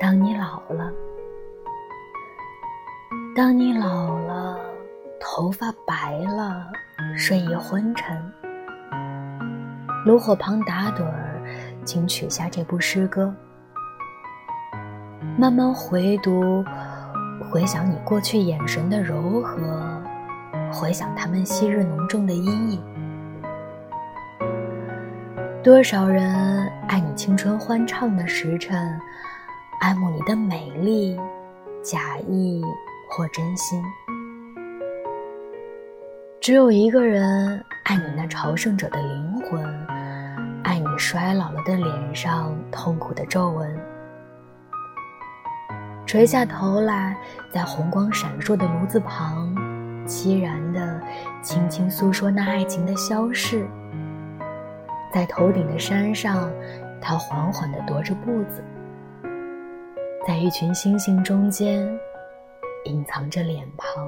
当你老了，当你老了，头发白了，睡意昏沉，炉火旁打盹儿，请取下这部诗歌，慢慢回读，回想你过去眼神的柔和，回想他们昔日浓重的阴影。多少人爱你青春欢畅的时辰，爱慕你的美丽，假意或真心。只有一个人爱你那朝圣者的灵魂，爱你衰老了的脸上痛苦的皱纹。垂下头来，在红光闪烁的炉子旁，凄然的轻轻诉说那爱情的消逝。在头顶的山上，他缓缓地踱着步子，在一群星星中间，隐藏着脸庞。